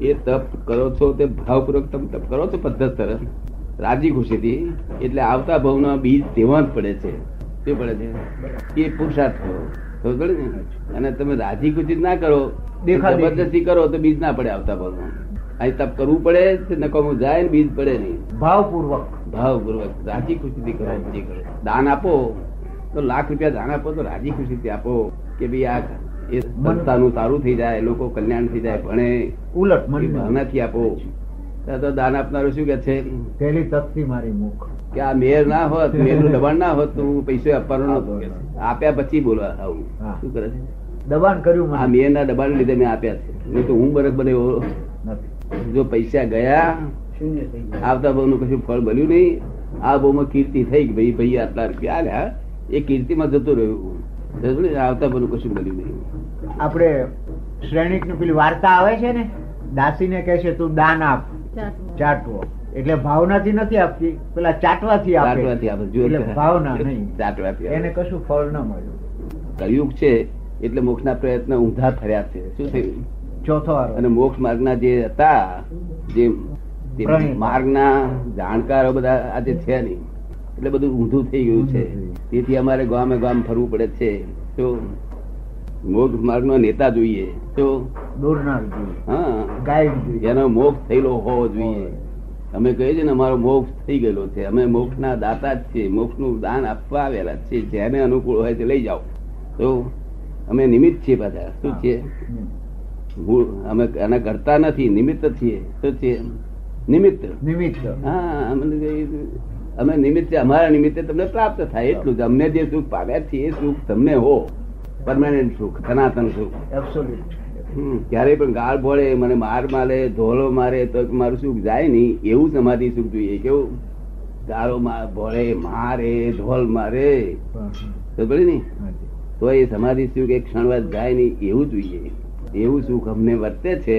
એ તપ કરો છો તે ભાવપૂર્વક તમે તપ કરો છો પદ્ધતર રાજી ખુશીથી એટલે આવતા ભાવના બીજ તેવા જ પડે છે. શું પડે છે. એ પુરુષાર્થ કરો. ખબર પડે ને? અને તમે રાજી ખુશી ના કરો જબરદસ્તી કરો તો બીજ ના પડે આવતા ભાવમાં. અહીં તપ કરવું પડે નકામું જાય ને બીજ પડે નહીં. ભાવપૂર્વક. ભાવપૂર્વક રાજી ખુશીથી કરો કરો. દાન આપો તો લાખ રૂપિયા દાન આપો તો રાજી ખુશીથી આપો કે ભાઈ આ એ સંસ્થાનું સારું થઈ જાય લોકો કલ્યાણ થઈ જાય ભણે ઉલટ ભાવનાથી આપો. તો દાન આપનારો શું કે છે? પેલી તકથી મારી મુખ. કે આ મેર ના હોત મેરનું દબાણ ના હોત તો હું પૈસો આપવાનો નતો આપ્યા પછી બોલવા આવું. શું કરે છે? દબાણ કર્યું આ મેર ના દબાણ લીધે મેં આપ્યા છે. નહીં તો હું બરક બને એવો જો પૈસા ગયા. આવતા બહુ કશું ફળ બન્યું નહીં. આ બહુ માં કીર્તિ થઈ ગઈ ભાઈ ભાઈ આટલા રૂપિયા આલ્યા એ કીર્તિમાં જતું રહ્યું? આવતા બહુ કશું મળ્યું નહીં. આપણે શ્રેણિકનું પેલી વાર્તા આવે છે ને દાસીને કહે છે તું દાન આપ. ચાટવો. એટલે ભાવનાથી નથી આપતી પેલા ચાટવાથી આપે. ચાટવાથી આપે એટલે ભાવના નહીં. ચાટવાથી આપે. એને કશું ફળ ન મળ્યું. કળિયુગ છે એટલે મોક્ષના પ્રયત્ન ઊંધા થયા છે. શું થયું? ચોથો વારો. અને મોક્ષ માર્ગના જે હતા જે માર્ગ ના માર્ગના જાણકારો બધા આજે છે નહીં. એટલે બધું ઊંધું થઈ ગયું છે. તેથી અમારે ગામે ગામ ફરવું પડે છે. તો મોક્ષ માર્ગનો નેતા જોઈએ. તો ગાઈડ જોઈએ. એનો મોક્ષ થયેલો હોવો જોઈએ. અમે કહીએ છીએ ને અમારો મોક્ષ થઈ ગયેલો છે. અમે મોક્ષના દાતા જ છીએ. મોક્ષનું દાન આપવા આવેલા છે જેને અનુકૂળ હોય તે લઈ જાઓ. તો અમે નિમિત્ત છીએ પાછા શું છીએ? અમે એના કરતા નથી. નિમિત્ત છીએ. શું છીએ? નિમિત્ત. નિમિત્ત. હા કઈ- અમે નિમિત્તે અમારા નિમિત્તે તમને પ્રાપ્ત થાય. એટલું જ. અમને જે સુખ પામ્યા છીએ એ સુખ તમને હો. પરમાનન્ટ સુખ સનાતન સુખ. એબ્સોલ્યુટ ક્યારેય પણ ગાળ ભોળે મને માર મારે ધોલો મારે તો મારું સુખ જાય નહીં. એવું સમાધિ સુખ જોઈએ. કેવું? ગાળો ભોળે મારે ધોલ મારે. તો ભલે ને? તો એ સમાધિ સુખ એક ક્ષણવાર જાય નહીં. એવું જોઈએ. એવું સુખ અમને વર્તે છે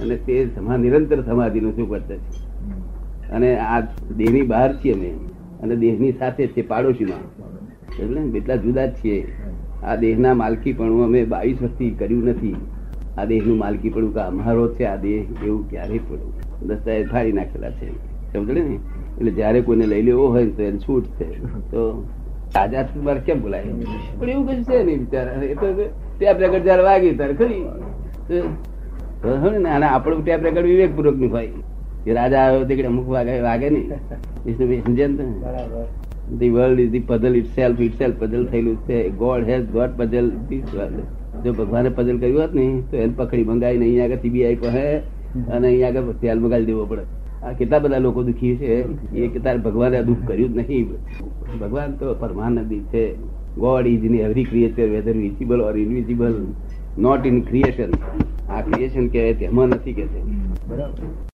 અને તે નિરંતર સમાધિનું સુખ વર્તે છે. અને આ દેહની બહાર છીએ અમે. અને દેહની સાથે છે પાડોશીમાં. એટલે? એટલા જુદા જ છીએ. આ દેહના માલકી પણ અમે બાવીસ વર્ષથી કર્યું નથી. આ દેહનું માલકી પણ અમારો છે, આ દેહ એવું ક્યારેય પડ્યું દસ્તાવેજ ફાડી નાખેલા છે. સમજે ને? એટલે જયારે કોઈને લઈ લેવો હોય તો એને છૂટ છે. તો તાજા મારે કેમ બોલાય? પણ એવું કશું છે નહીં બિચારા. એ તો ટેપ રેકર્ડ જયારે વાગી ત્યારે ખરી. અને આપણું ટેપ રેકર્ડ વિવેકપૂર્વકનું હોય. રાજા આવ્યો તે અમુક વાગે વાગે નહીં. વિષ્ણુ સમજે ને તમે? World is the puzzle itself itself puzzle થયેલું છે. God has God puzzle. જો ભગવાને પઝલ કર્યું હોત ને તો એને પકડી મંગાવીને અહીંયા આગળ સીબીઆઈ હે અને અહીંયા આગળ તેલ મંગાવી દેવો પડે. આ કેટલા બધા લોકો દુખી છે. એ કે તારે ભગવાને આ દુઃખ કર્યું જ નહીં. ભગવાન તો પરમાનંદી છે. God is in every creature whether visible or invisible not in creation આ ક્રિએશન કહેવાય તેમાં નથી કે છે બરાબર.